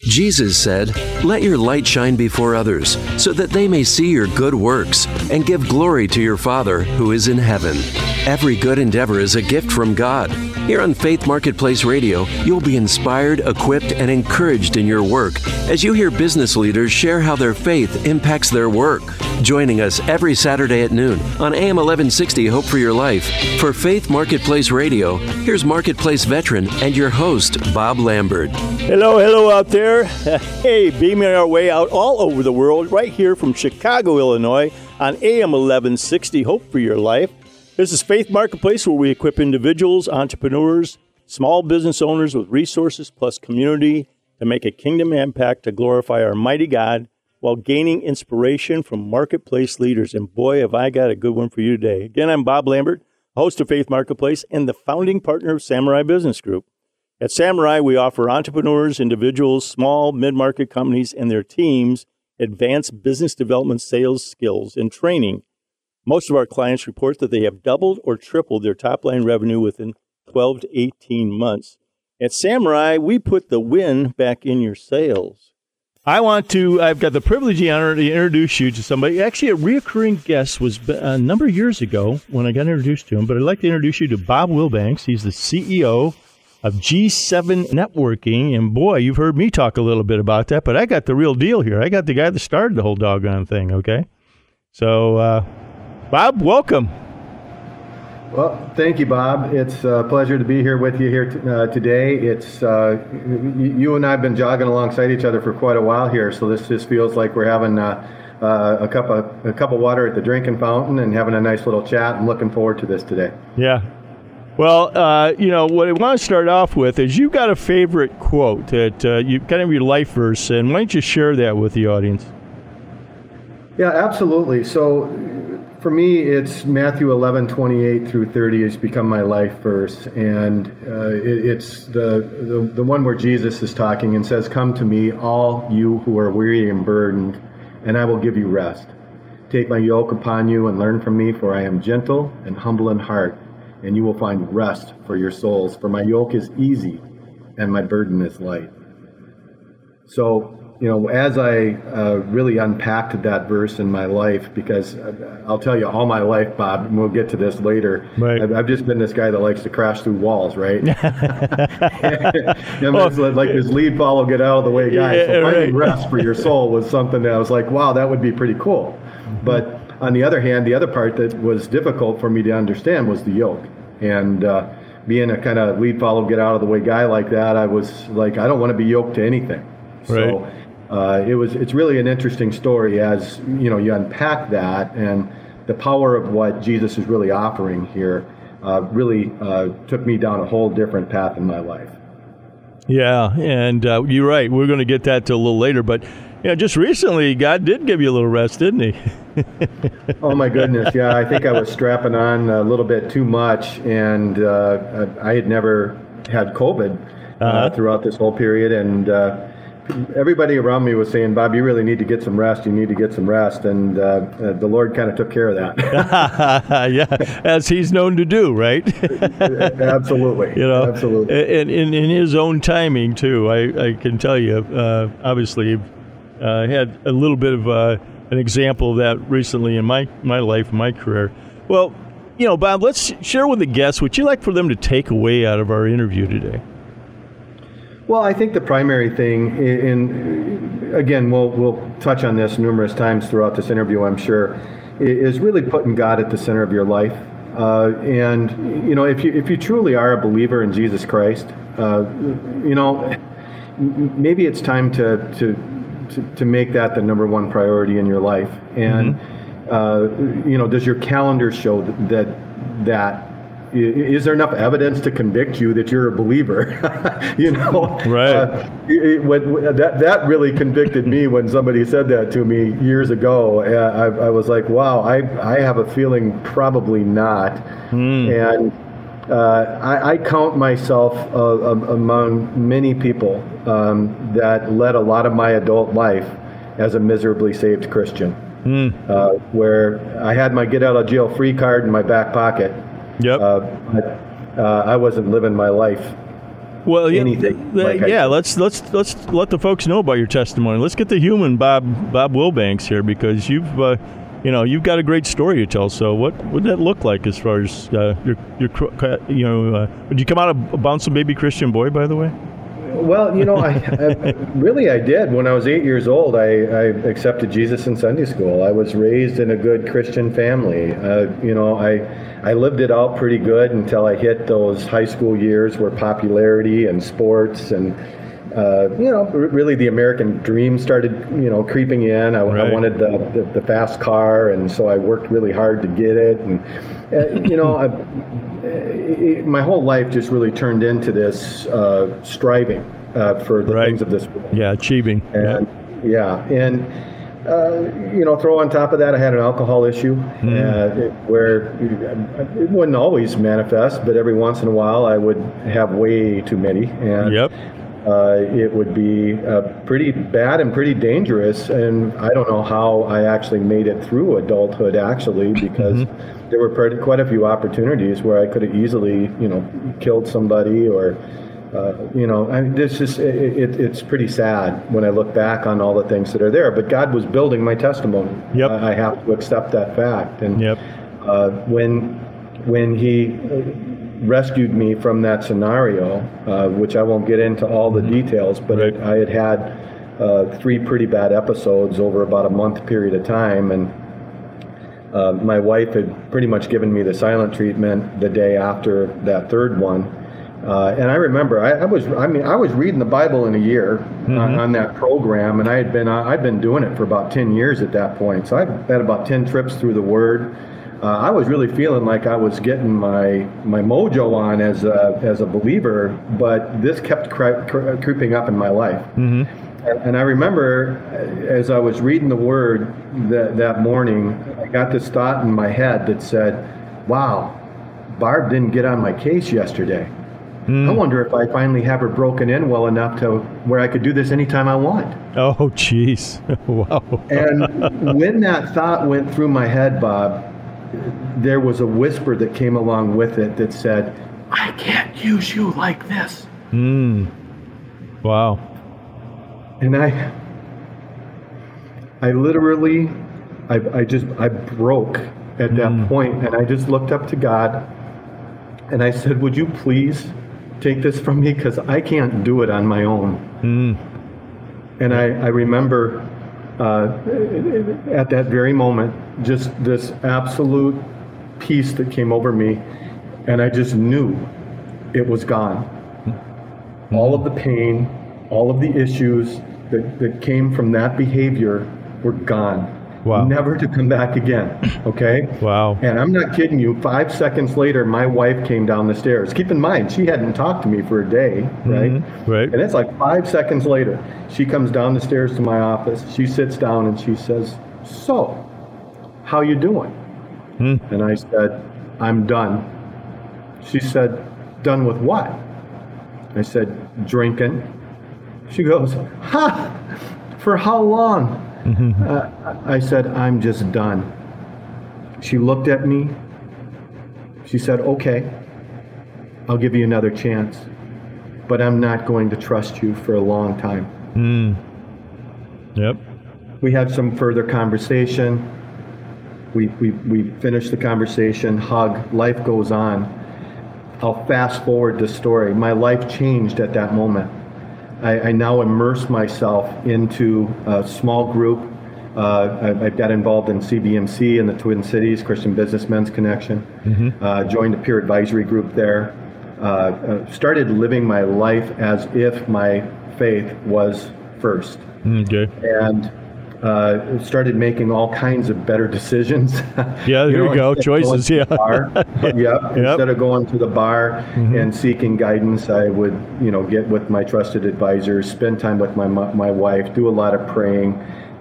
Jesus said, Let your light shine before others, so that they may see your good works and give glory to your Father who is in heaven. Every good endeavor is a gift from God. Here on Faith Marketplace Radio, you'll be inspired, equipped, and encouraged in your work as you hear business leaders share how their faith impacts their work. Joining us every Saturday at noon on AM 1160 Hope for Your Life. For Faith Marketplace Radio, here's Marketplace veteran and your host, Bob Lambert. Hello, hello out there. Hey, beaming our way out all over the world, right here from Chicago, Illinois, on AM 1160 Hope for Your Life. This is Faith Marketplace, where we equip individuals, entrepreneurs, small business owners with resources plus community to make a kingdom impact to glorify our mighty God while gaining inspiration from marketplace leaders. And boy, have I got a good one for you today. Again, I'm Bob Lambert, host of Faith Marketplace and the founding partner of Samurai Business Group. At Samurai, we offer entrepreneurs, individuals, small, mid market companies, and their teams advanced business development sales skills and training. Most of our clients report that they have doubled or tripled their top line revenue within 12 to 18 months. At Samurai, we put the win back in your sales. I want to, I've got the privilege and honor to introduce you to somebody. Actually, a reoccurring guest was a number of years ago when I got introduced to him, but I'd like to introduce you to Bob Wilbanks. He's the CEO of G7 Networking. And boy, you've heard me talk a little bit about that, but I got the real deal here. I got the guy that started the whole doggone thing, okay? So, uh, Bob, welcome. Well, thank you, Bob. It's a pleasure to be here with you here t- uh, today. It's uh, you and I have been jogging alongside each other for quite a while here, so this just feels like we're having uh, uh, a cup of a cup of water at the drinking fountain and having a nice little chat. I'm looking forward to this today. Yeah, well, uh, you know, what I want to start off with is you've got a favorite quote that uh, you kind of your life verse, and why don't you share that with the audience? Yeah, absolutely. So for me, it's Matthew 11, 28 through 30 has become my life verse. And uh, it, it's the, the, the one where Jesus is talking and says, Come to me, all you who are weary and burdened, and I will give you rest. Take my yoke upon you and learn from me, for I am gentle and humble in heart and you will find rest for your souls. For my yoke is easy and my burden is light. So, you know, as I uh, really unpacked that verse in my life, because uh, I'll tell you all my life, Bob, and we'll get to this later. Right. I've, I've just been this guy that likes to crash through walls, right? well, like this lead follow, get out of the way guy. so finding right. rest for your soul was something that I was like, wow, that would be pretty cool. Mm-hmm. But on the other hand, the other part that was difficult for me to understand was the yoke. And uh, being a kind of lead follow, get out of the way guy like that, I was like, I don't want to be yoked to anything. Right. Uh, it was. It's really an interesting story as you know you unpack that and the power of what Jesus is really offering here. Uh, really uh, took me down a whole different path in my life. Yeah, and uh, you're right. We're going to get that to a little later, but yeah, just recently, God did give you a little rest, didn't He? oh my goodness, yeah. I think I was strapping on a little bit too much, and uh, I had never had COVID uh, uh-huh. throughout this whole period, and uh, everybody around me was saying, "Bob, you really need to get some rest. You need to get some rest," and uh, uh, the Lord kind of took care of that. yeah, as He's known to do, right? absolutely. You know, absolutely, and in, in His own timing too. I, I can tell you, uh, obviously uh, had a little bit of uh, an example of that recently in my, my life, my career. Well, you know, Bob, let's share with the guests what you like for them to take away out of our interview today. Well, I think the primary thing, and again, we'll we'll touch on this numerous times throughout this interview, I'm sure, is really putting God at the center of your life. Uh, and you know, if you if you truly are a believer in Jesus Christ, uh, you know, maybe it's time to to to, to make that the number one priority in your life. And mm-hmm. uh, you know, does your calendar show that, that that is there enough evidence to convict you that you're a believer? you know, right? Uh, it, when, that that really convicted me when somebody said that to me years ago. I, I was like, wow, I I have a feeling probably not, mm. and uh, I, I, count myself uh, among many people um, that led a lot of my adult life as a miserably saved Christian. Mm. Uh, where I had my get out of jail free card in my back pocket. Yep. Uh, but uh, I wasn't living my life well, yeah, anything. th- like yeah. said. Let's let's let's let the folks know about your testimony. Let's get the human Bob Bob Wilbanks here because you've uh, you know you've got a great story to tell. So what would that look like as far as uh, your your you know? Uh, did you come out a bouncing baby Christian boy, by the way? Well, you know, I, I really I did. When I was eight years old, I, I accepted Jesus in Sunday school. I was raised in a good Christian family. Uh, you know, I I lived it out pretty good until I hit those high school years where popularity and sports and uh, you know, r- really the American dream started, you know, creeping in. I, I wanted the, the, the fast car, and so I worked really hard to get it. And, uh, you know, I, uh, my whole life just really turned into this uh, striving uh, for the Right. things of this world. Yeah, achieving. And yeah, and uh, you know, throw on top of that, I had an alcohol issue Hmm. uh, it- where it wouldn't always manifest, but every once in a while I would have way too many, and Yep. Uh, it would be uh, pretty bad and pretty dangerous. And I don't know how I actually made it through adulthood, actually, because there were pretty, quite a few opportunities where I could have easily, you know, killed somebody or. Uh, you know, I mean, this just it, it, it's pretty sad when I look back on all the things that are there. But God was building my testimony. Yep. I, I have to accept that fact. And Yep. uh, when when He rescued me from that scenario, uh, which I won't get into all the details, but Right. I had had uh, three pretty bad episodes over about a month period of time, and uh, my wife had pretty much given me the silent treatment the day after that third one. Uh, and I remember, I, I was, I mean, I was reading the Bible in a year on, on that program, and I had been, I'd been doing it for about ten years at that point. So I had about ten trips through the Word. Uh, I was really feeling like I was getting my my mojo on as a, as a believer, but this kept cre- cre- creeping up in my life. And, and I remember uh, as I was reading the Word that, that morning, I got this thought in my head that said, "Wow, Barb didn't get on my case yesterday. I wonder if I finally have her broken in well enough to where I could do this anytime I want." Oh, jeez. wow. And when that thought went through my head, Bob, there was a whisper that came along with it that said, I can't use you like this. Hmm. Wow. And I, I literally, I, I just, I broke at that hmm. point, and I just looked up to God, and I said, "Would you please take this from me? Because I can't do it on my own." Hmm. And I, I remember uh, at that very moment, just this absolute peace that came over me, and I just knew it was gone. All of the pain, all of the issues that, that came from that behavior were gone. Wow. Never to come back again. Okay? Wow. And I'm not kidding you. Five seconds later, my wife came down the stairs. Keep in mind, she hadn't talked to me for a day, right? Mm-hmm. Right. And it's like five seconds later, she comes down the stairs to my office. She sits down and she says, "So, how you doing?" Hmm. And I said, "I'm done." She said, "Done with what?" I said, "Drinking." She goes, "Ha! For how long?" Uh, I said, "I'm just done." She looked at me. She said, "Okay, I'll give you another chance, but I'm not going to trust you for a long time." Yep. We had some further conversation. We, we, we finished the conversation, hug, life goes on. I'll fast forward the story. My life changed at that moment. I, I now immerse myself into a small group. Uh, I, I got involved in CBMC in the Twin Cities, Christian Businessmen's Connection. Uh, joined a peer advisory group there. Uh, uh, started living my life as if my faith was first Okay. and uh, started making all kinds of better decisions. Yeah, there you go. instead of Choices, yeah. bar- yep. Instead of going to the bar Mm-hmm. and seeking guidance, I would, you know, get with my trusted advisors, spend time with my my wife, do a lot of praying,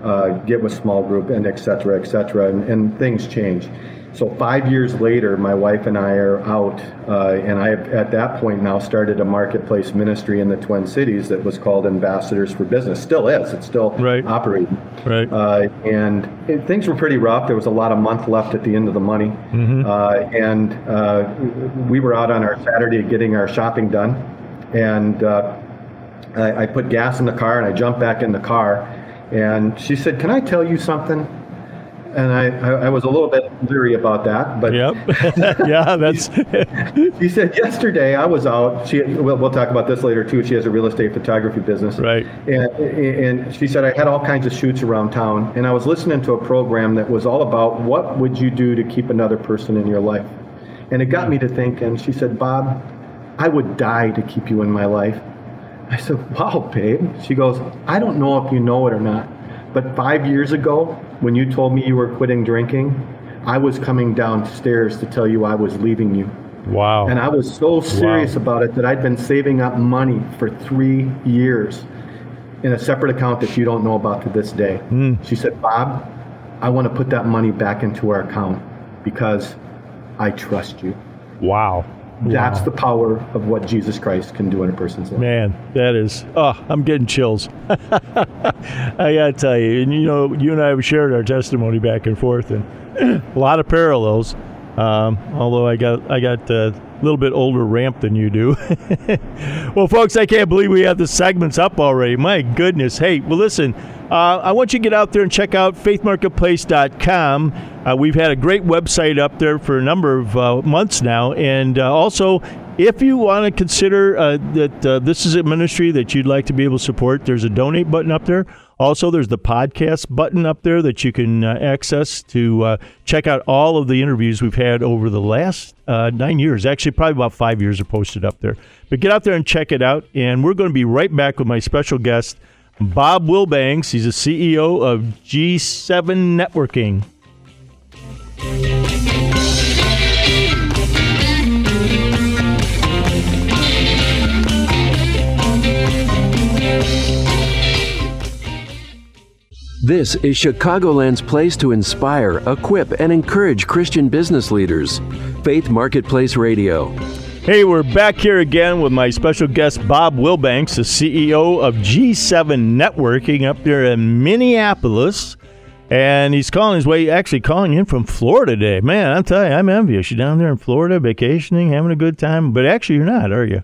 uh, get with small group, and et cetera, et cetera, and, and things change. So five years later, my wife and I are out, uh, and I have at that point now started a marketplace ministry in the Twin Cities that was called Ambassadors for Business. Still is. It's still Right. operating. Right. Uh, and it, things were pretty rough. There was a lot of month left at the end of the money. Uh, and uh, we were out on our Saturday getting our shopping done. And uh, I, I put gas in the car and I jumped back in the car. And she said, Can I tell you something? And I, I, I, was a little bit leery about that. But yep, yeah, that's. she said yesterday I was out. She we'll, we'll talk about this later too. She has a real estate photography business, right? And and she said I had all kinds of shoots around town, and I was listening to a program that was all about what would you do to keep another person in your life, and it got me to thinking. She said, Bob, I would die to keep you in my life. I said, Wow, babe. She goes, I don't know if you know it or not, but five years ago when you told me you were quitting drinking, I was coming downstairs to tell you I was leaving you. Wow. And I was so serious wow. about it that I'd been saving up money for three years in a separate account that you don't know about to this day. Mm. She said, Bob, I want to put that money back into our account because I trust you. Wow. That's wow. the power of what Jesus Christ can do in a person's life. Man, that is, oh, I'm getting chills. I got to tell you, and you know, you and I have shared our testimony back and forth, and a lot of parallels. Um, although I got I got a little bit older ramp than you do. well, folks, I can't believe we have the segments up already. My goodness. Hey, well, listen. Uh, I want you to get out there and check out faithmarketplace.com. Uh, we've had a great website up there for a number of uh, months now. And uh, also, if you want to consider uh, that uh, this is a ministry that you'd like to be able to support, there's a donate button up there. Also, there's the podcast button up there that you can access to check out all of the interviews we've had over the last nine years. Actually, probably about five years are posted up there. But get out there and check it out. And we're going to be right back with my special guest, Bob Wilbanks. He's the CEO of G7 Networking. This is Chicagoland's place to inspire, equip, and encourage Christian business leaders. Faith Marketplace Radio. Hey, we're back here again with my special guest, Bob Wilbanks, the CEO of G7 Networking up there in Minneapolis. And he's calling his way, actually calling in from Florida today. Man, I'm telling you, I'm envious. You're down there in Florida vacationing, having a good time. But actually, you're not, are you?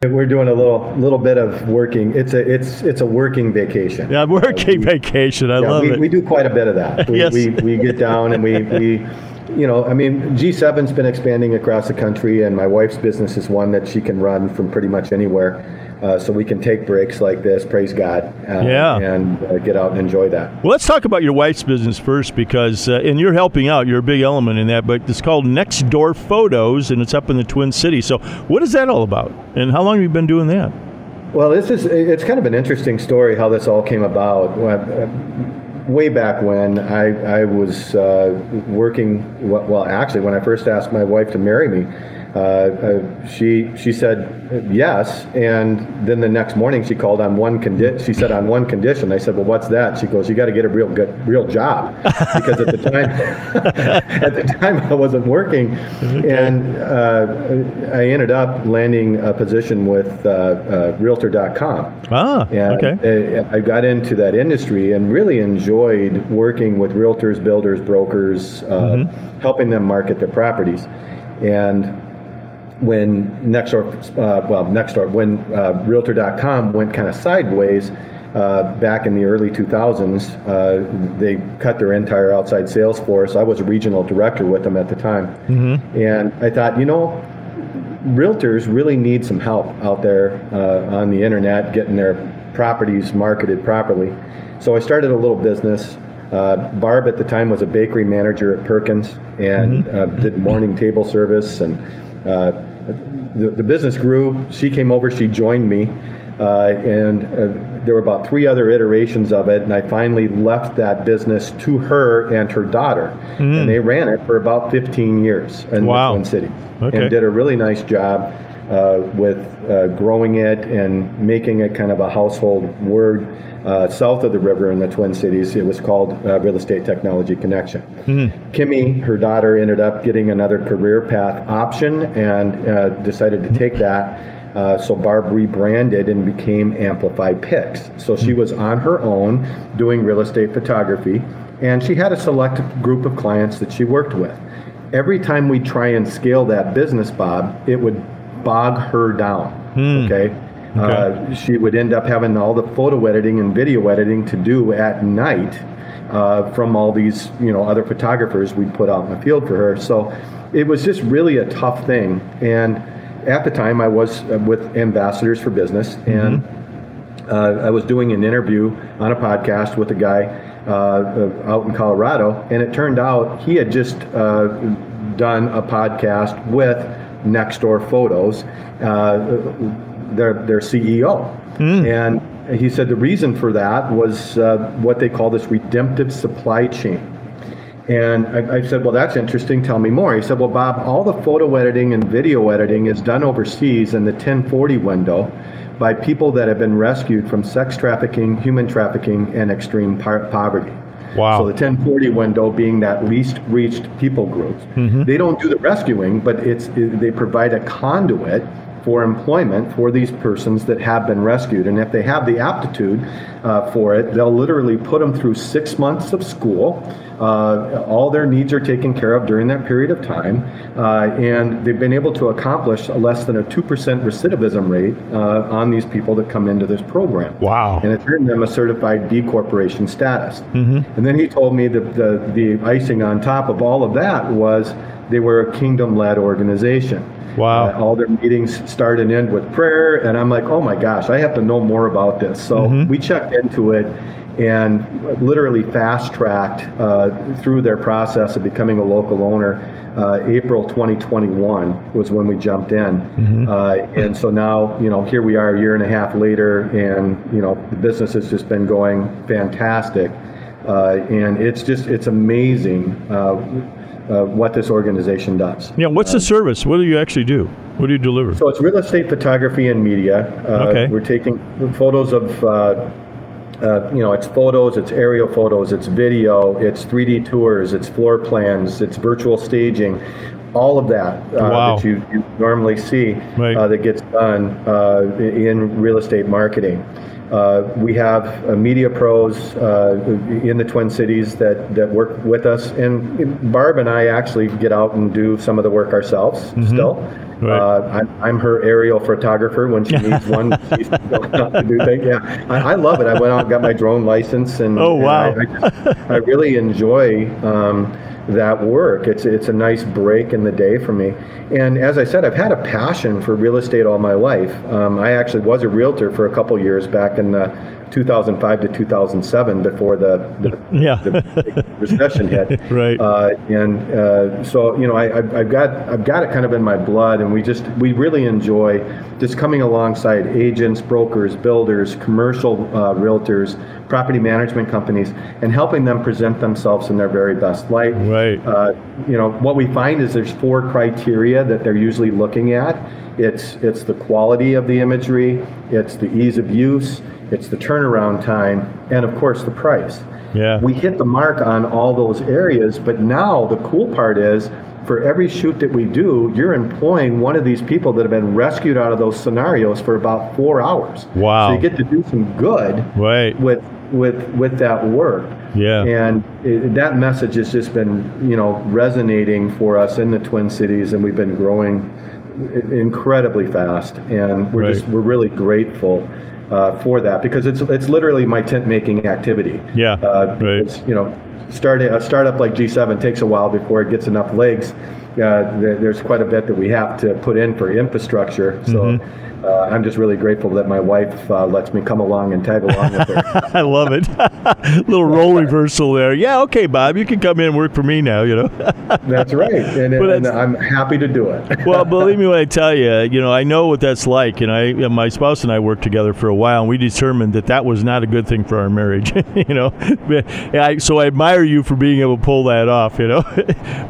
We're doing a little little bit of working. It's a it's it's a working vacation. Yeah, working uh, we, vacation. I yeah, love we, it. We do quite a bit of that. We, yes. we, we get down and we, we you know, I mean, G7's been expanding across the country, and my wife's business is one that she can run from pretty much anywhere. Uh, so we can take breaks like this, praise God, uh, yeah. and uh, get out and enjoy that. Well, let's talk about your wife's business first because, uh, and you're helping out, you're a big element in that, but it's called Next Door Photos, and it's up in the Twin Cities. So, what is that all about, and how long have you been doing that? Well, this is, it's kind of an interesting story how this all came about. Uh, way back when I, I was uh, working, well, actually, when I first asked my wife to marry me, uh, uh, she she said yes, and then the next morning she called on one condition. She said on one condition. I said, well, what's that? She goes, you got to get a real good real job, because at the time at the time I wasn't working, and uh, I ended up landing a position with uh, uh, Realtor.com. Ah, and okay. I got into that industry and really enjoyed working with realtors, builders, brokers, mm-hmm. helping them market their properties, and when Nextdoor, uh, well, Nextdoor, when uh, Realtor.com went kind of sideways uh, back in the early 2000s, uh, they cut their entire outside sales force. I was a regional director with them at the time, mm-hmm. and I thought, you know, realtors really need some help out there uh, on the internet getting their properties marketed properly. So I started a little business. Uh, Barb at the time was a bakery manager at Perkins and mm-hmm. did morning table service and the, the business grew. She came over, she joined me, uh, and uh, there were about three other iterations of it. And I finally left that business to her and her daughter, mm. and they ran it for about 15 years in wow. the Twin City, okay. and did a really nice job. Uh, with uh, growing it and making it kind of a household word uh, south of the river in the Twin Cities. It was called uh, Real Estate Technology Connection. Mm-hmm. Kimmy, her daughter, ended up getting another career path option and uh, decided to take that. Uh, so Barb rebranded and became Amplify Pix. So she was on her own doing real estate photography, and she had a select group of clients that she worked with. Every time we try and scale that business, Bob, it would bog her down. Okay. Uh, she would end up having all the photo editing and video editing to do at night uh, from all these, you know, other photographers we'd put out in the field for her. So it was just really a tough thing. And at the time, I was uh, with Ambassadors for Business, and uh, I was doing an interview on a podcast with a guy uh, uh, out in Colorado, and it turned out he had just uh, done a podcast with Nextdoor Photos, uh, their their CEO, and he said the reason for that was uh, what they call this redemptive supply chain. And I, I said, Well, that's interesting. Tell me more. He said, Well, Bob, all the photo editing and video editing is done overseas in the 1040 window by people that have been rescued from sex trafficking, human trafficking, and extreme poverty. Wow. So the 1040 window being that least reached people groups. Mm-hmm. They don't do the rescuing, but it's they provide a conduit for employment for these persons that have been rescued. And if they have the aptitude uh, for it, they'll literally put them through six months of school. Uh, all their needs are taken care of during that period of time. Uh, and they've been able to accomplish a less than a 2% recidivism rate uh, on these people that come into this program. Wow. And it's earned them a certified B corporation status. And then he told me that the, the icing on top of all of that was they were a kingdom led organization. Wow. Uh, all their meetings start and end with prayer. And I'm like, oh my gosh, I have to know more about this. So we checked into it and literally fast tracked uh, through their process of becoming a local owner. Uh, April 2021 was when we jumped in. Uh, and so now, you know, here we are a year and a half later, and, you know, the business has just been going fantastic. Uh, and it's just, it's amazing uh, what this organization does. Yeah, what's the service? What do you actually do? What do you deliver? So it's real estate photography and media. Uh, Okay. We're taking photos of, uh, uh, you know, it's photos, it's aerial photos, it's video, it's 3D tours, it's floor plans, it's virtual staging, all of that uh, Wow. that you, you normally see Right. uh, that gets done uh, in real estate marketing. Uh, we have uh, media pros uh, in the Twin Cities that, that work with us, and Barb and I actually get out and do some of the work ourselves still. Mm-hmm. Right. Uh, I'm, I'm her aerial photographer when she needs one. She's out to do things. Yeah, I, I love it. I went out and got my drone license, and Oh, and wow. I, I, I really enjoy um, that work. It's it's a nice break in the day for me. And as I said, I've had a passion for real estate all my life. Um, I actually was a realtor for a couple years back in uh, 2005 to 2007 before the, the Yeah. the recession hit. Right. Uh, and uh, so you know, I, I've, I've got I've got it kind of in my blood, and we just we really enjoy just coming alongside agents, brokers, builders, commercial uh, realtors, property management companies, and helping them present themselves in their very best light. Right. Uh, you know, what we find is there's four criteria that they're usually looking at. It's it's the quality of the imagery, it's the ease of use, it's the turnaround time, and of course the price. Yeah. We hit the mark on all those areas, but now the cool part is for every shoot that we do, you're employing one of these people that have been rescued out of those scenarios for about four hours. Wow. So you get to do some good Right. with with with that work. Yeah. And it, that message has just been, you know, resonating for us in the Twin Cities, and we've been growing incredibly fast. And we're Right. just we're really grateful uh, for that because it's it's literally my tent making activity. Yeah, Uh, right. because, you know, start a startup like G7 takes a while before it gets enough legs. Uh, there, there's quite a bit that we have to put in for infrastructure. So Mm-hmm. Uh, I'm just really grateful that my wife uh, lets me come along and tag along with her. I love it. Little role reversal there. Yeah, okay, Bob, you can come in and work for me now, you know. That's right, and, and that's- I'm happy to do it. well, believe me when I tell you, you know, I know what that's like, and I, and my spouse and I worked together for a while, and we determined that that was not a good thing for our marriage, you know. I, so I admire you for being able to pull that off, you know.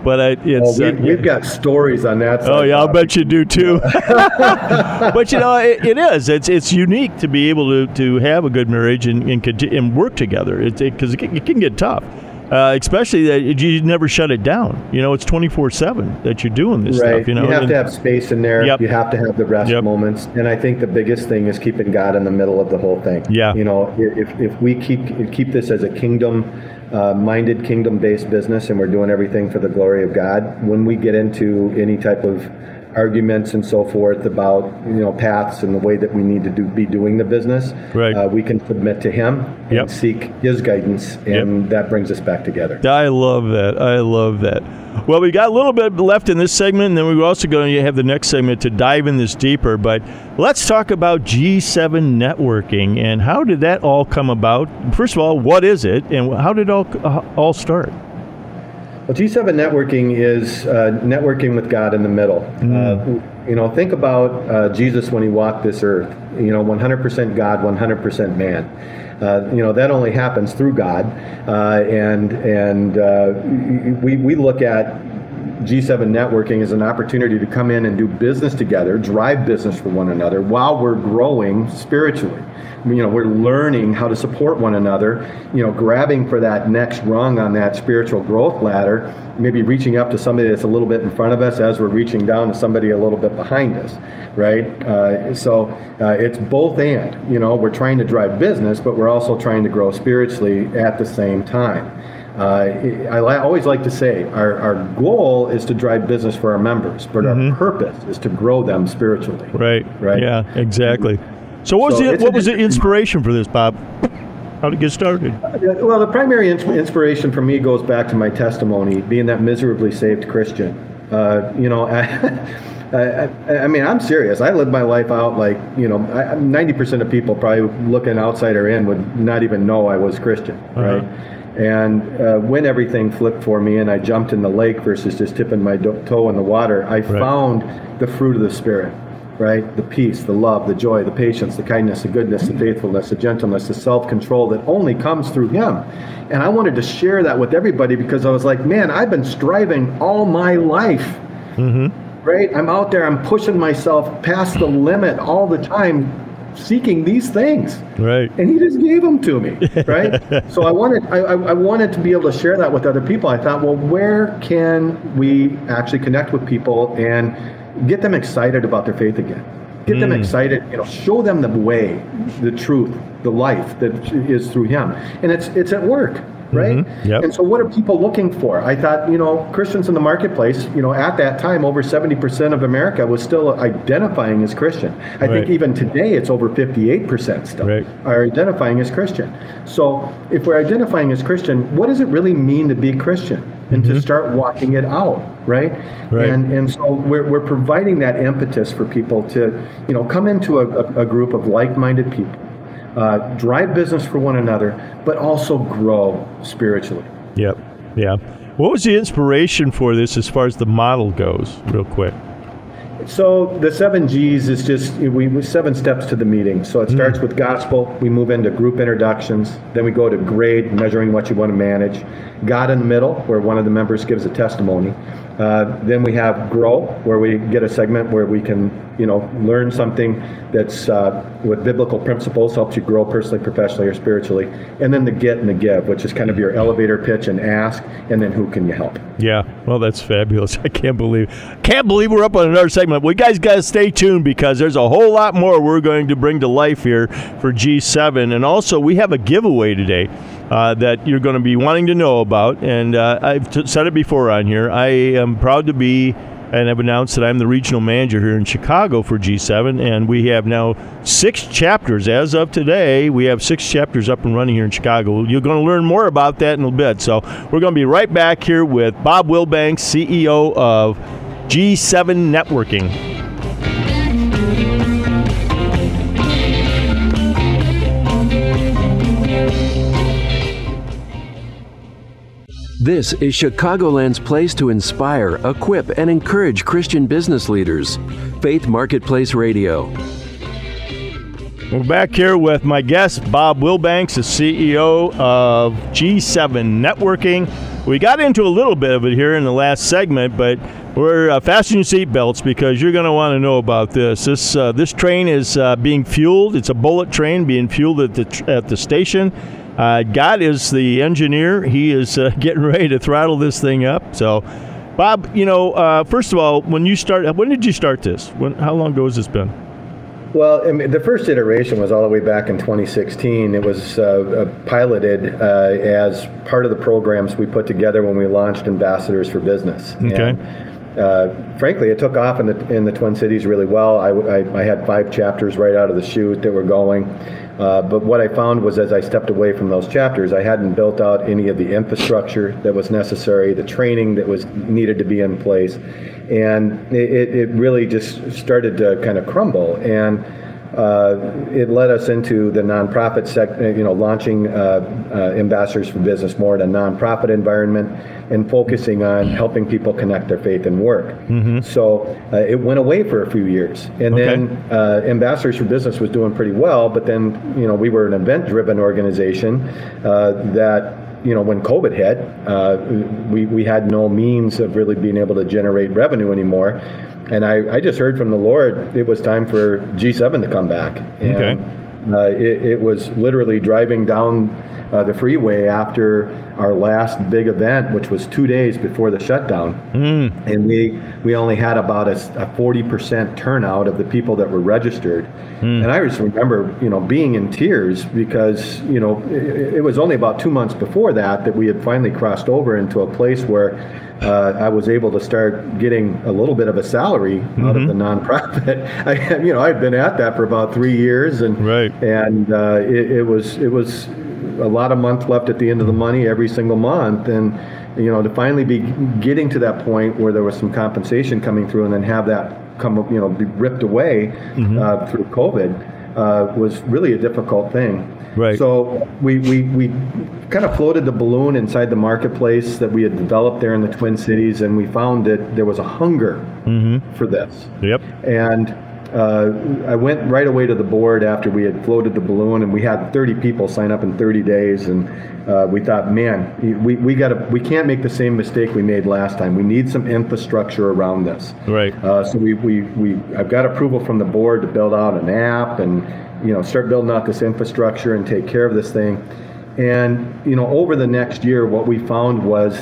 but I, Well, it's we, uh, we've got stories on that. Oh yeah, I'll bet you do too. but you know, it, it is. It's it's unique to be able to, to have a good marriage and and, and work together. It's because it, can- it can get tough, uh, especially that you never shut it down. You know, it's twenty four seven that you're doing this Right. stuff. You know, you have and- to have space in there. Yep. You have to have the rest Yep. moments. And I think the biggest thing is keeping God in the middle of the whole thing. Yeah. You know, if, if we keep keep this as a kingdom uh, minded, kingdom based business and we're doing everything for the glory of God, when we get into any type of arguments and so forth about you know paths and the way that we need to do, be doing the business, right. uh, we can submit to Him and yep. seek His guidance, and yep. that brings us back together. I love that. I love that. Well, we got a little bit left in this segment, and then we're also going to have the next segment to dive in this deeper. But let's talk about G7 networking and how did that all come about? First of all, what is it, and how did it all uh, all start? Well, G7 networking is uh, networking with God in the middle. Mm. Uh, you know, think about uh, Jesus when he walked this earth. You know, 100% God, 100% man. Uh, you know that only happens through God, uh, and and uh, we we look at G7 networking is an opportunity to come in and do business together, drive business for one another while we're growing spiritually. You know we're learning how to support one another you know grabbing for that next rung on that spiritual growth ladder maybe reaching up to somebody that's a little bit in front of us as we're reaching down to somebody a little bit behind us right? Uh, so uh, it's both and you know we're trying to drive business but we're also trying to grow spiritually at the same time uh, I always like to say our, our goal is to drive business for our members, but mm-hmm. our purpose is to grow them spiritually. Right. Right. Yeah. Exactly. So what was so the, what was the inspiration for this, Bob? How to get started? Well, the primary inspiration for me goes back to my testimony, being that miserably saved Christian. Uh, you know, I, I, I, mean, I'm serious. I lived my life out like, you know, ninety percent of people probably looking outside or in would not even know I was Christian, uh-huh. right? And uh, when everything flipped for me and I jumped in the lake versus just tipping my do- toe in the water, I right. found the fruit of the Spirit right? The peace, the love, the joy, the patience, the kindness, the goodness, the faithfulness, the gentleness, the self control that only comes through Him. And I wanted to share that with everybody because I was like, man, I've been striving all my life. Mm-hmm. Right? I'm out there, I'm pushing myself past the limit all the time, seeking these things. Right. And he just gave them to me. Right. so I wanted I, I wanted to be able to share that with other people. I thought, well, where can we actually connect with people and get them excited about their faith again. Get mm. them excited, you know, show them the way, the truth, the life that is through Him. And it's it's at work, right? Mm-hmm. Yep. And so, what are people looking for? I thought, you know, Christians in the marketplace, you know, at that time, over 70% of America was still identifying as Christian. I right. think even today, it's over 58% still right. are identifying as Christian. So, if we're identifying as Christian, what does it really mean to be Christian? And mm-hmm. to start walking it out right? right? And and so we're, we're providing that impetus for people to, you know, come into a, a, a group of like-minded people, uh, drive business for one another, but also grow spiritually. Yep. Yeah. What was the inspiration for this as far as the model goes, real quick? So the seven G's is just we seven steps to the meeting. So it starts mm. with gospel. We move into group introductions. Then we go to grade, measuring what you want to manage. God in the middle, where one of the members gives a testimony. Uh, then we have grow, where we get a segment where we can, you know, learn something that's uh, with biblical principles, helps you grow personally, professionally, or spiritually. And then the get and the give, which is kind of your elevator pitch and ask, and then who can you help? Yeah, well, that's fabulous. I can't believe, can't believe we're up on another segment. We guys got to stay tuned because there's a whole lot more we're going to bring to life here for G7, and also we have a giveaway today uh, that you're going to be wanting to know about. And uh, I've t- said it before on here. I am proud to be and have announced that I'm the regional manager here in Chicago for G7, and we have now six chapters as of today. We have six chapters up and running here in Chicago. You're going to learn more about that in a bit. So we're going to be right back here with Bob Wilbanks, CEO of G7 Networking. This is Chicagoland's place to inspire, equip, and encourage Christian business leaders. Faith Marketplace Radio. We're back here with my guest, Bob Wilbanks, the CEO of G7 Networking. We got into a little bit of it here in the last segment, but we're uh, fasten your seatbelts because you're going to want to know about this. This uh, this train is uh, being fueled. It's a bullet train being fueled at the at the station. Uh, God is the engineer. He is uh, getting ready to throttle this thing up. So, Bob, you know, uh, first of all, when you start, when did you start this? When, how long ago has this been? Well, I mean, the first iteration was all the way back in 2016. It was uh, uh, piloted uh, as part of the programs we put together when we launched Ambassadors for Business. Okay. And uh, frankly, it took off in the in the Twin Cities really well. I, I, I had five chapters right out of the chute that were going. Uh, but what I found was as I stepped away from those chapters, I hadn't built out any of the infrastructure that was necessary, the training that was needed to be in place, and it, it really just started to kind of crumble. And uh, it led us into the nonprofit sector, you know, launching uh, uh, Ambassadors for Business more in a nonprofit environment and focusing on helping people connect their faith and work. Mm-hmm. So uh, it went away for a few years. And okay. then uh, Ambassadors for Business was doing pretty well, but then, you know, we were an event driven organization uh, that you know, when COVID hit, uh, we, we had no means of really being able to generate revenue anymore. And I, I just heard from the Lord it was time for G7 to come back. And, okay. Uh, it, it, was literally driving down uh, the freeway after our last big event, which was two days before the shutdown, mm. and we we only had about a forty percent turnout of the people that were registered. Mm. And I just remember, you know, being in tears because you know it, it was only about two months before that that we had finally crossed over into a place where uh, I was able to start getting a little bit of a salary mm-hmm. out of the mm-hmm. nonprofit. I, you know, I'd been at that for about three years, and right. and uh, it, it, was it was a lot of month left at the end of the money every single month, and you know, to finally be getting to that point where there was some compensation coming through, and then have that come, you know, be ripped away mm-hmm. uh, through COVID. Uh, was really a difficult thing. Right. So we, we, we kind of floated the balloon inside the marketplace that we had developed there in the Twin Cities, and we found that there was a hunger mm-hmm. for this. Yep. And uh, I went right away to the board after we had floated the balloon, and we had 30 people sign up in 30 days, and uh, we thought, man, we, we got we can't make the same mistake we made last time. We need some infrastructure around this. Right. Uh, so we, we we I've got approval from the board to build out an app and you know, start building out this infrastructure and take care of this thing. And, you know, over the next year, what we found was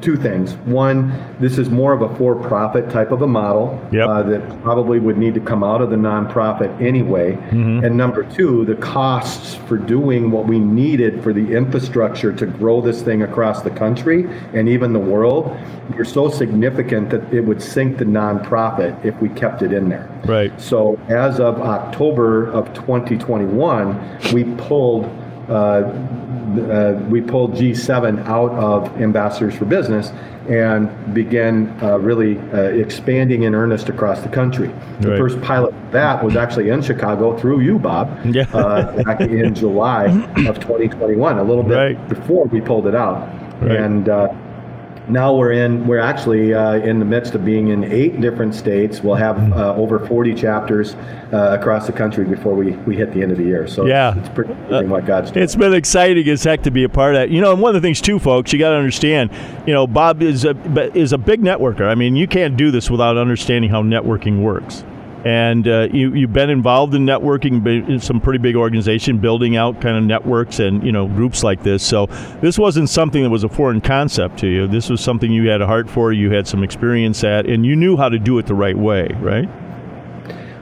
two things. One, this is more of a for-profit type of a model yep. uh, that probably would need to come out of the nonprofit anyway. Mm-hmm. And number two, the costs for doing what we needed for the infrastructure to grow this thing across the country and even the world were so significant that it would sink the nonprofit if we kept it in there. Right. So as of October of 2021, we pulled. Uh, uh, we pulled G7 out of Ambassadors for Business and began uh, really uh, expanding in earnest across the country. The right. first pilot of that was actually in Chicago through you, Bob, yeah. Uh, back in July of 2021, a little bit right. before we pulled it out. Right. And uh, now we're in we're actually uh, in the midst of being in eight different states. We'll have mm-hmm. uh, over 40 chapters uh, across the country before we, we hit the end of the year. So yeah. it's, it's pretty what god's doing. it's been exciting as heck to be a part of that. You know and one of the things too folks you got to understand you know bob is a is a big networker. I mean you can't do this without understanding how networking works and uh, you, you've been involved in networking in some pretty big organization building out kind of networks and you know groups like this so this wasn't something that was a foreign concept to you this was something you had a heart for you had some experience at and you knew how to do it the right way right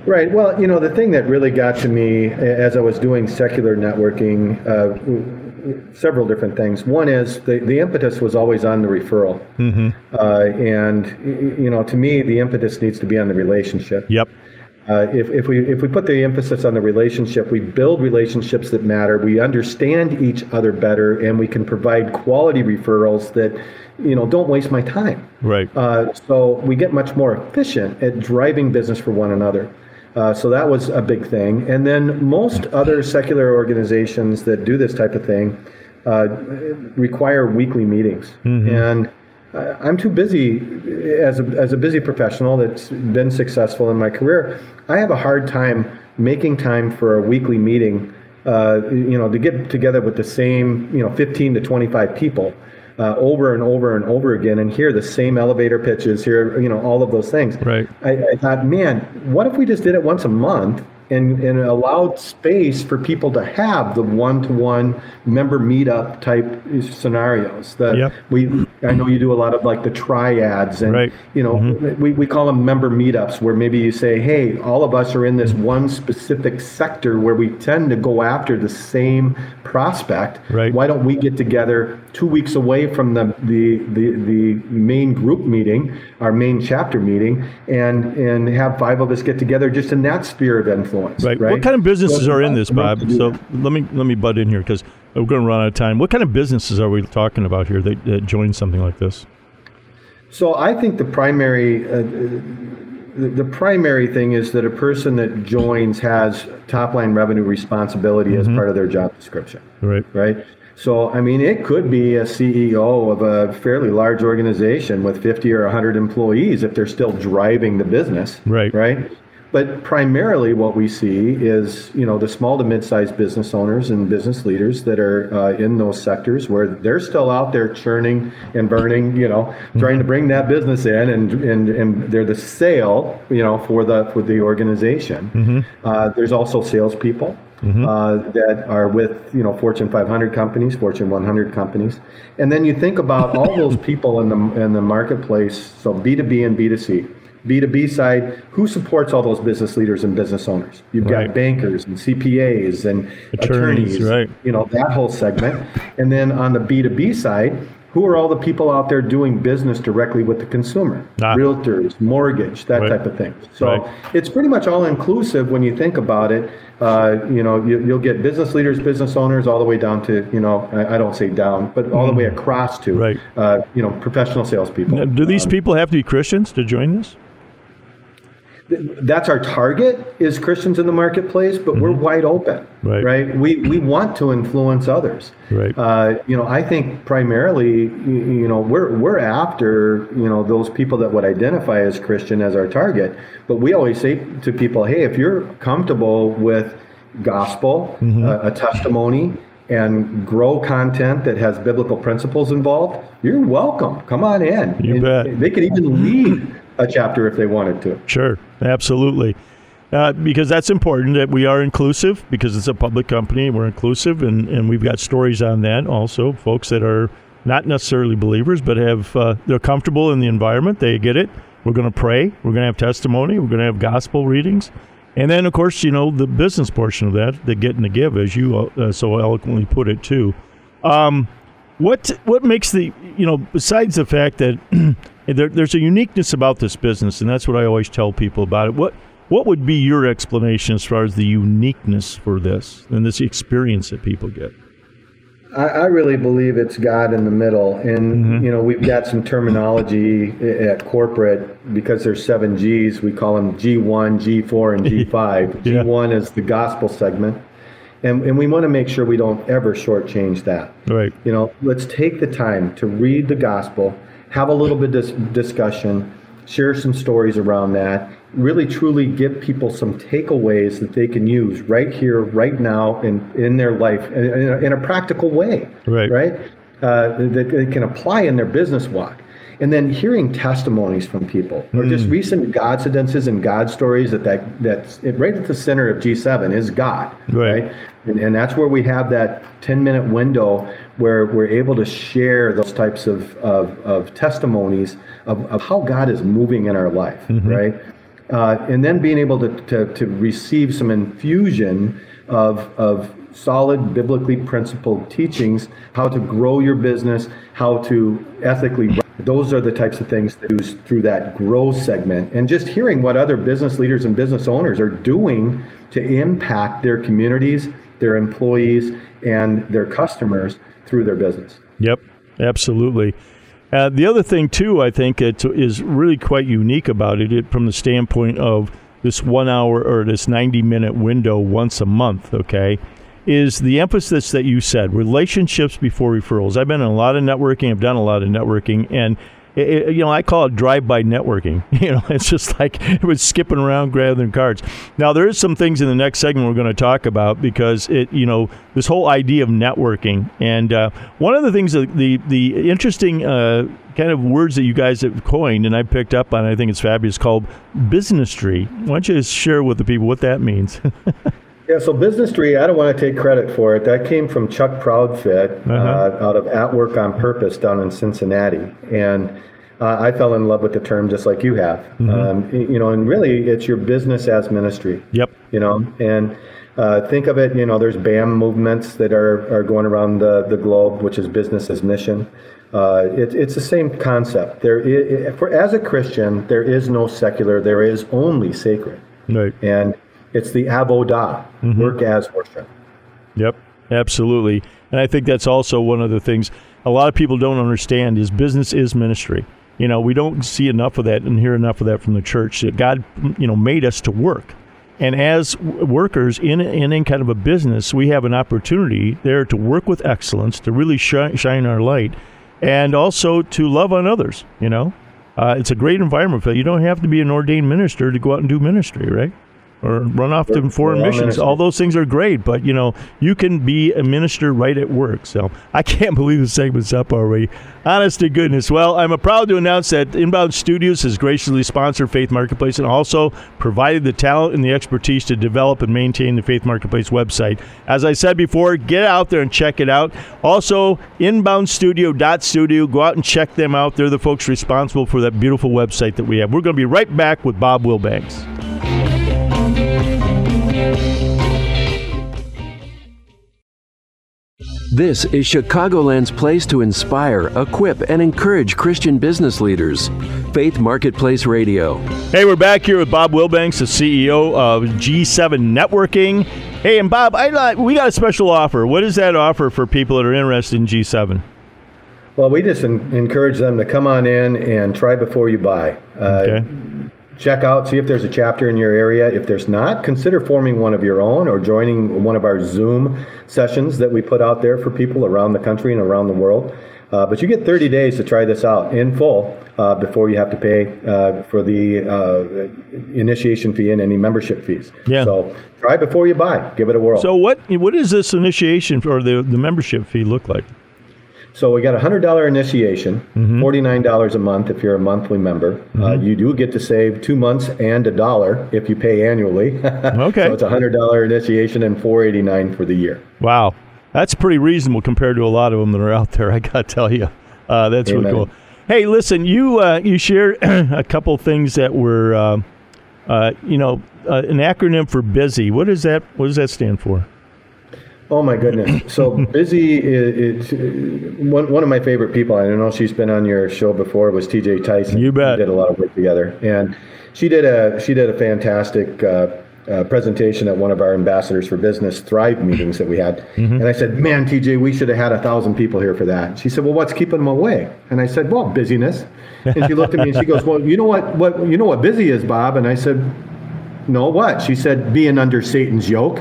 Right. Well, you know, the thing that really got to me as I was doing secular networking, uh, several different things. One is the, the impetus was always on the referral. Mm-hmm. Uh, and, you know, to me, the impetus needs to be on the relationship. Yep. Uh, if, if, we, if we put the emphasis on the relationship, we build relationships that matter, we understand each other better, and we can provide quality referrals that, you know, don't waste my time. Right. Uh, so we get much more efficient at driving business for one another. Uh, so that was a big thing. And then most other secular organizations that do this type of thing uh, require weekly meetings. Mm-hmm. And I'm too busy as a, as a busy professional that's been successful in my career. I have a hard time making time for a weekly meeting, uh, you know, to get together with the same, you know, 15 to 25 people uh, over and over and over again and hear the same elevator pitches, hear, you know, all of those things. Right. I, I thought, man, what if we just did it once a month? And, and allowed space for people to have the one-to-one member meetup type scenarios. That Yep. we, I know you do a lot of like the triads, and Right. you know, mm-hmm. we, we call them member meetups, where maybe you say, hey, all of us are in this one specific sector where we tend to go after the same prospect. Right. Why don't we get together two weeks away from the the the, the main group meeting, our main chapter meeting, and and have five of us get together just in that sphere of influence. Right. Right. What kind of businesses are in this, Bob? So that. let me let me butt in here because we're going to run out of time. What kind of businesses are we talking about here that, that join something like this? So I think the primary uh, the, the primary thing is that a person that joins has top line revenue responsibility as part of their job description, Right. right? So I mean, it could be a CEO of a fairly large organization with 50 or 100 employees if they're still driving the business, Right. Right. But primarily, what we see is, you know, the small to mid-sized business owners and business leaders that are uh, in those sectors where they're still out there churning and burning, you know, trying to bring that business in, and and, and they're the sale, you know, for the for the organization. Uh, there's also salespeople. Uh, that are with you know Fortune 500 companies, Fortune 100 companies, and then you think about all those people in the in the marketplace. So B2B and B2C. B2B side, who supports all those business leaders and business owners? You've Right. got bankers and CPAs and Attorneys, attorneys, right. you know, that whole segment. And then on the B2B side, who are all the people out there doing business directly with the consumer? Ah. Realtors, mortgage, that Right. type of thing. So Right. it's pretty much all inclusive when you think about it. Uh, you know, you, you'll get business leaders, business owners, all the way down to, you know, I, I don't say down, but all the way across to. Right. uh, you know, professional salespeople. Now, do these Um, people have to be Christians to join this? That's our target is Christians in the marketplace, but we're wide open, Mm-hmm. Right. We we want to influence others, Right. Uh, you know, I think primarily, you, know, we're we're after you know those people that would identify as Christian as our target, but we always say to people, hey, if you're comfortable with gospel, Mm-hmm. uh, a testimony. And grow content that has biblical principles involved. You're welcome. Come on in. You And bet. They could even lead a chapter if they wanted to. Sure, absolutely. Uh, because that's important that we are inclusive because it's a public company. We're inclusive, and, and we've got stories on that also. Folks that are not necessarily believers, but have uh, they're comfortable in the environment. They get it. We're going to pray. We're going to have testimony. We're going to have gospel readings, and then of course you know the business portion of that, the get and the give, as you uh, so eloquently put it too. Um, what what makes the you know besides the fact that there, there's a uniqueness about this business, and that's what I always tell people about it. What what would be your explanation as far as the uniqueness for this and this experience that people get? I, I really believe it's God in the middle, and mm-hmm. you know we've got some terminology at corporate because there's seven G's. We call them G1, G4, and G5. Yeah. G1 is the gospel segment, and and we want to make sure we don't ever shortchange that. Right. You know, let's take the time to read the gospel, have a little bit of dis- discussion, share some stories around that, really truly give people some takeaways that they can use right here, right now, in, in their life in, in, a, in a practical way. Right. Right? Uh, that they can apply in their business walk. And then hearing testimonies from people, or just recent God incidences and God stories that, that that's it, right at the center of G7 is God. Right. And, and that's where we have that 10 minute window where we're able to share those types of, of, of testimonies of, of how God is moving in our life, right? Uh, and then being able to, to, to receive some infusion of, of solid biblically principled teachings, how to grow your business, how to ethically those are the types of things that use through that grow segment and just hearing what other business leaders and business owners are doing to impact their communities their employees and their customers through their business Yep, absolutely. Uh, the other thing too, I think it is really quite unique about it, it from the standpoint of this one hour or this ninety minute window once a month. Okay, is the emphasis that you said relationships before referrals. I've been in a lot of networking. I've done a lot of networking, and it, you know, I call it drive-by networking. You know, it's just like it was skipping around grabbing cards. Now, there is some things in the next segment we're going to talk about because it, you know, this whole idea of networking, and uh, one of the things that the the interesting uh, kind of words that you guys have coined, and I picked up on, I think it's fabulous, called businesstry. Why don't you share with the people what that means? Yeah, so Businesstry, I don't want to take credit for it. That came from Chuck Proudfit uh, uh-huh. out of At Work on Purpose down in Cincinnati. And uh, I fell in love with the term just like you have. Mm-hmm. Um, you know, and really it's your business as ministry. Yep. You know, and uh, think of it, you know, there's BAM movements that are, are going around the, the globe, which is business as mission. Uh, it, it's the same concept. There, is, for, as a Christian, there is no secular, there is only sacred. Right. And it's the avodah, mm-hmm. work as worship. Yep, absolutely. And I think that's also one of the things a lot of people don't understand is business is ministry. You know, we don't see enough of that and hear enough of that from the church that God, you know, made us to work. And as workers in, in, in kind of a business, we have an opportunity there to work with excellence, to really shine, shine our light, and also to love on others. You know, uh, it's a great environment for that. You don't have to be an ordained minister to go out and do ministry, right? Or run off to foreign missions. All those things are great, but you know you can be a minister right at work. So I can't believe the segment's up already. Honest to goodness. Well, I'm proud to announce that Inbound Studios has graciously sponsored Faith Marketplace and also provided the talent and the expertise to develop and maintain the Faith Marketplace website. As I said before, get out there and check it out. Also, inboundstudio.studio. Go out and check them out. They're the folks responsible for that beautiful website that we have. We're going to be right back with Bob Wilbanks. This is Chicagoland's place to inspire, equip, and encourage Christian business leaders. Faith Marketplace Radio. Hey, we're back here with Bob Wilbanks, the CEO of G7 Networking. Hey, and Bob, I we got a special offer. What is that offer for people that are interested in G7? Well, we just encourage them to come on in and try before you buy. Uh, okay check out, see if there's a chapter in your area. If there's not, consider forming one of your own or joining one of our Zoom sessions that we put out there for people around the country and around the world. Uh, but you get 30 days to try this out in full uh, before you have to pay uh, for the uh, initiation fee and any membership fees. Yeah. So try before you buy. Give it a whirl. So what what does this initiation or the the membership fee look like? So we got a hundred dollar initiation, mm-hmm. forty nine dollars a month if you're a monthly member. Uh, mm-hmm. Uh, you do get to save two months and a dollar if you pay annually. okay, so it's a hundred dollar initiation and four eighty nine for the year. Wow, that's pretty reasonable compared to a lot of them that are out there. I got to tell you, uh, that's Amen. really cool. Hey, listen, you uh, you shared a couple things that were, uh, uh, you know, an acronym for busy. What does that What does that stand for? Oh my goodness! So busy is, one one of my favorite people. I don't know she's been on your show before. Was T.J. Tyson? You bet. We did a lot of work together, and she did a she did a fantastic uh, uh, presentation at one of our ambassadors for business Thrive meetings that we had. Mm-hmm. And I said, "Man, T.J., we should have had a thousand people here for that." She said, "Well, what's keeping them away?" And I said, "Well, busyness." And she looked at me and she goes, "Well, you know what what you know what busy is, Bob?" And I said, "No, what?" She said, "Being under Satan's yoke."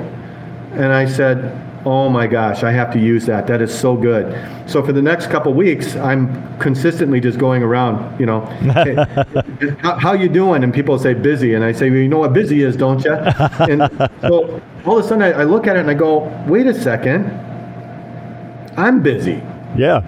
And I said, Oh my gosh, I have to use that. That is so good. So for the next couple weeks, I'm consistently just going around, you know, hey, how, how, you doing? And people say busy, and I say, well, you know what busy is, don't you? And so all of a sudden, I, I look at it and I go, wait a second, I'm busy. Yeah.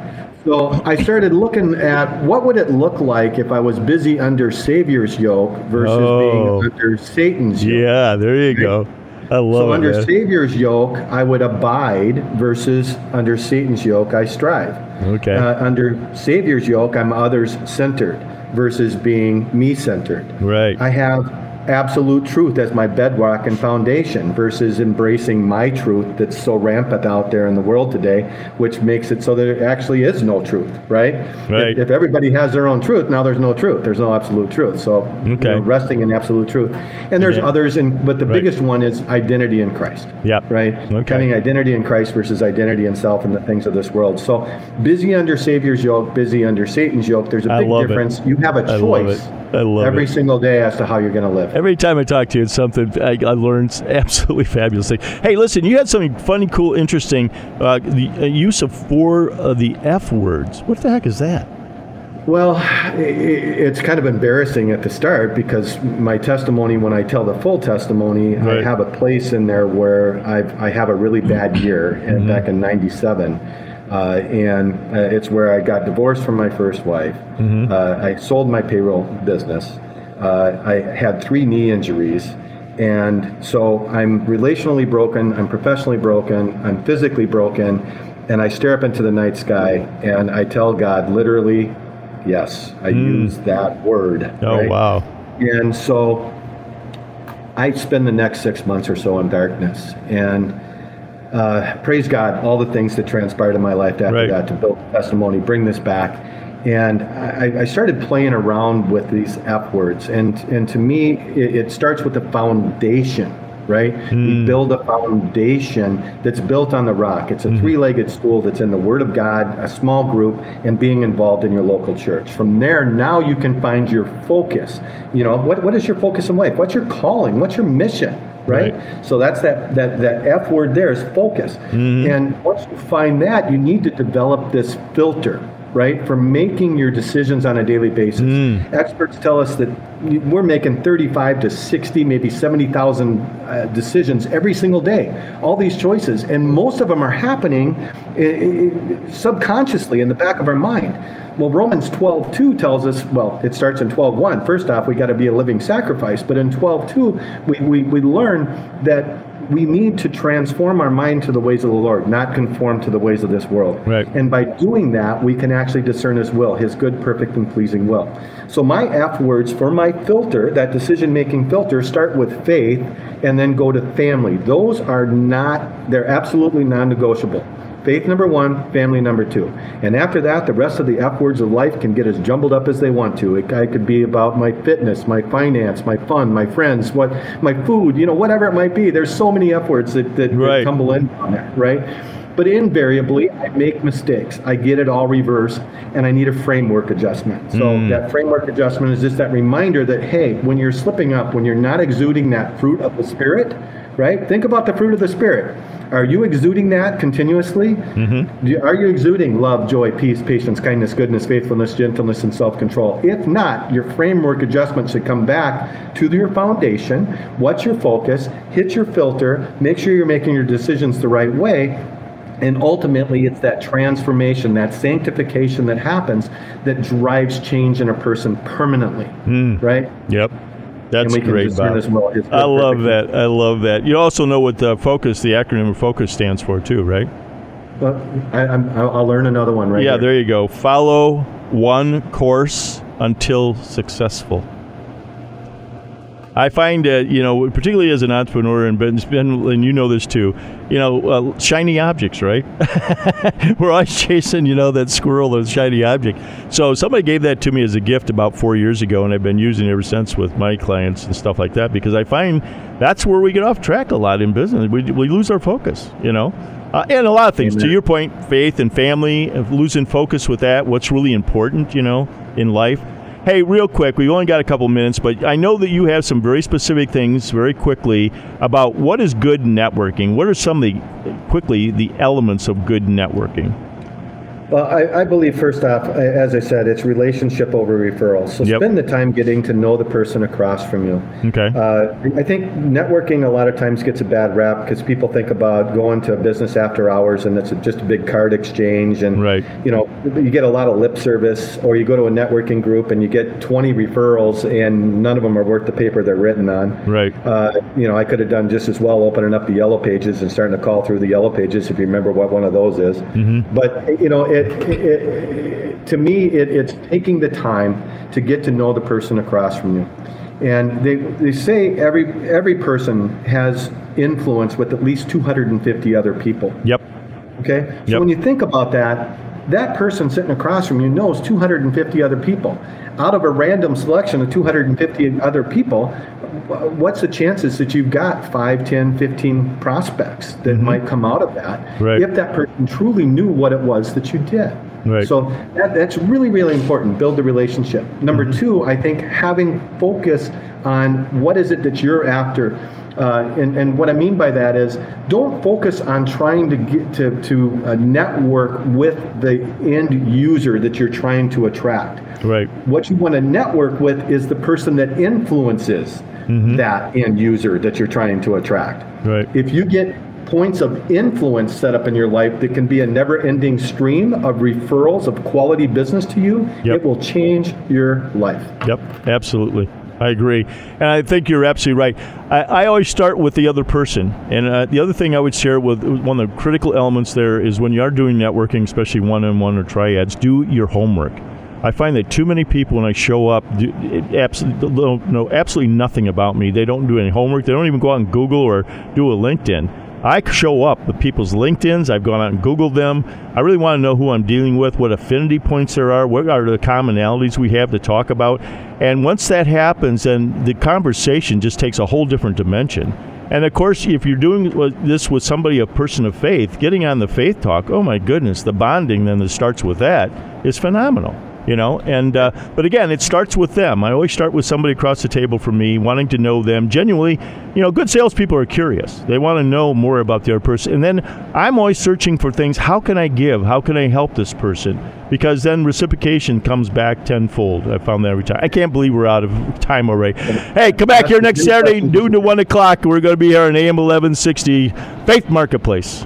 So I started looking at what would it look like if I was busy under Savior's yoke versus oh. being under Satan's yoke. Yeah, there you right? go. I love so it, under man. Savior's yoke, I would abide versus under Satan's yoke, I strive. Okay. Uh, under Savior's yoke, I'm others centered versus being me centered. Right. I have absolute truth as my bedrock and foundation versus embracing my truth that's so rampant out there in the world today, which makes it so that there actually is no truth, right? Right. If, if everybody has their own truth, now there's no truth. There's no absolute truth. So okay. you know, resting in absolute truth. And there's yeah. others, in, but the right. biggest one is identity in Christ. Yeah. Right? Okay. Having identity in Christ versus identity in self and the things of this world. So busy under Savior's yoke, busy under Satan's yoke, there's a big difference. It. You have a choice I love it. every it. single day as to how you're going to live. Every time I talk to you, it's something I, I learned absolutely fabulous thing. Hey, listen, you had something funny, cool, interesting. Uh, the uh, use of four of the F words. What the heck is that? Well, it's kind of embarrassing at the start because my testimony, when I tell the full testimony, right. I have a place in there where I've, I have a really bad year mm-hmm. back in '97. Uh, and uh, it's where I got divorced from my first wife. Mm-hmm. Uh, I sold my payroll business. Uh, I had three knee injuries. And so I'm relationally broken, I'm professionally broken, I'm physically broken, and I stare up into the night sky and I tell God literally, Yes, I mm. use that word. Oh, right? wow. And so I spend the next six months or so in darkness. And uh, praise God, all the things that transpired in my life after right. that to build testimony, bring this back. And I, I, started playing around with these F words. And, and to me, it, it starts with the foundation right? Mm. We hmm. build a foundation that's built on the rock. It's a mm. three legged stool that's in the Word of God, a small group, and being involved in your local church. From there, now you can find your focus. You know, what, what is your focus in life? What's your calling? What's your mission? Right? right? So that's that, that, that F word there is focus. Mm. And once you find that, you need to develop this filter right, for making your decisions on a daily basis. Mm. Experts tell us that we're making 35 to 60, maybe 70,000 uh, decisions every single day. All these choices, and most of them are happening subconsciously in the back of our mind. Well, Romans 12:2 tells us, well, it starts in 12:1. First off, we got to be a living sacrifice, but in 12:2, we, we, we learn that we need to transform our mind to the ways of the Lord, not conform to the ways of this world. Right. And by doing that, we can actually discern His will, His good, perfect, and pleasing will. So my F words for my filter, that decision making filter, start with faith and then go to family. Those are not, they're absolutely non negotiable. Faith number one, family number two. And after that, the rest of the F words of life can get as jumbled up as they want to. It, it could be about my fitness, my finance, my fun, my friends, what my food, you know, whatever it might be. There's so many F words that, that, right. that tumble in on it, right? But invariably, I make mistakes. I get it all reversed, and I need a framework adjustment. So mm. that framework adjustment is just that reminder that, hey, when you're slipping up, when you're not exuding that fruit of the Spirit, right? Think about the fruit of the Spirit. Are you exuding that continuously? Mm-hmm. Are you exuding love, joy, peace, patience, kindness, goodness, faithfulness, gentleness, and self control? If not, your framework adjustment should come back to your foundation. What's your focus? Hit your filter. Make sure you're making your decisions the right way. And ultimately, it's that transformation, that sanctification that happens that drives change in a person permanently. Mm. Right? Yep. That's great, Bob. Well I love that. I love that. You also know what the focus, the acronym of focus stands for, too, right? Well, I, will learn another one right Yeah, here. there you go. Follow one course until successful. I find that you know, particularly as an entrepreneur, and Ben, and you know this too. You know, uh, shiny objects, right? We're always chasing, you know, that squirrel, that shiny object. So somebody gave that to me as a gift about four years ago, and I've been using it ever since with my clients and stuff like that because I find that's where we get off track a lot in business. We, we lose our focus, you know. Uh, and a lot of things. Amen. To your point, faith and family, losing focus with that, what's really important, you know, in life. Hey, real quick, we've only got a couple minutes, but I know that you have some very specific things very quickly about what is good networking. What are some of the, quickly, the elements of good networking? Well, I, I, believe first off, as I said, it's relationship over referral. So yep. spend the time getting to know the person across from you. Okay. Uh, I think networking a lot of times gets a bad rap because people think about going to a business after hours and it's just a big card exchange and right. you know you get a lot of lip service or you go to a networking group and you get 20 referrals and none of them are worth the paper they're written on. Right. Uh, you know, I could have done just as well opening up the yellow pages and starting to call through the yellow pages if you remember what one of those is. Mm-hmm. But you know it, it, to me, it, it's taking the time to get to know the person across from you. And they, they say every, every person has influence with at least 250 other people. Yep. Okay? So yep. when you think about that, that person sitting across from you knows 250 other people. Out of a random selection of 250 other people, what's the chances that you've got 5, 10, 15 prospects that mm-hmm. might come out of that right. if that person truly knew what it was that you did? Right. So that, that's really, really important. Build the relationship. Number mm-hmm. two, I think having focus on what is it that you're after Uh, and, and what I mean by that is don't focus on trying to get to, to uh, network with the end user that you're trying to attract. Right. What you want to network with is the person that influences mm-hmm. that end user that you're trying to attract. Right. If you get points of influence set up in your life that can be a never ending stream of referrals of quality business to you, yep. it will change your life. Yep, absolutely. I agree. And I think you're absolutely right. I, I always start with the other person. And uh, the other thing I would share with one of the critical elements there is when you are doing networking, especially one on one or triads, do your homework. I find that too many people when I show up do, absolutely know absolutely nothing about me. They don't do any homework. They don't even go out and Google or do a LinkedIn. I show up with people's LinkedIn's. I've gone out and Googled them. I really want to know who I'm dealing with, what affinity points there are, what are the commonalities we have to talk about. And once that happens, then the conversation just takes a whole different dimension. And of course, if you're doing this with somebody, a person of faith, getting on the faith talk, oh my goodness, the bonding then that starts with that is phenomenal you know? And uh, but again it starts with them. I always start with somebody across the table from me wanting to know them genuinely. You know good salespeople are curious. They want to know more about the other person. And then i'm always searching for things how can i give? How can i help this person? Because then reciprocation comes back tenfold i found that every time. I can't believe we're out of time already. Hey come back here next saturday noon to 1 o'clock. We're going to be here on am 1160 faith marketplace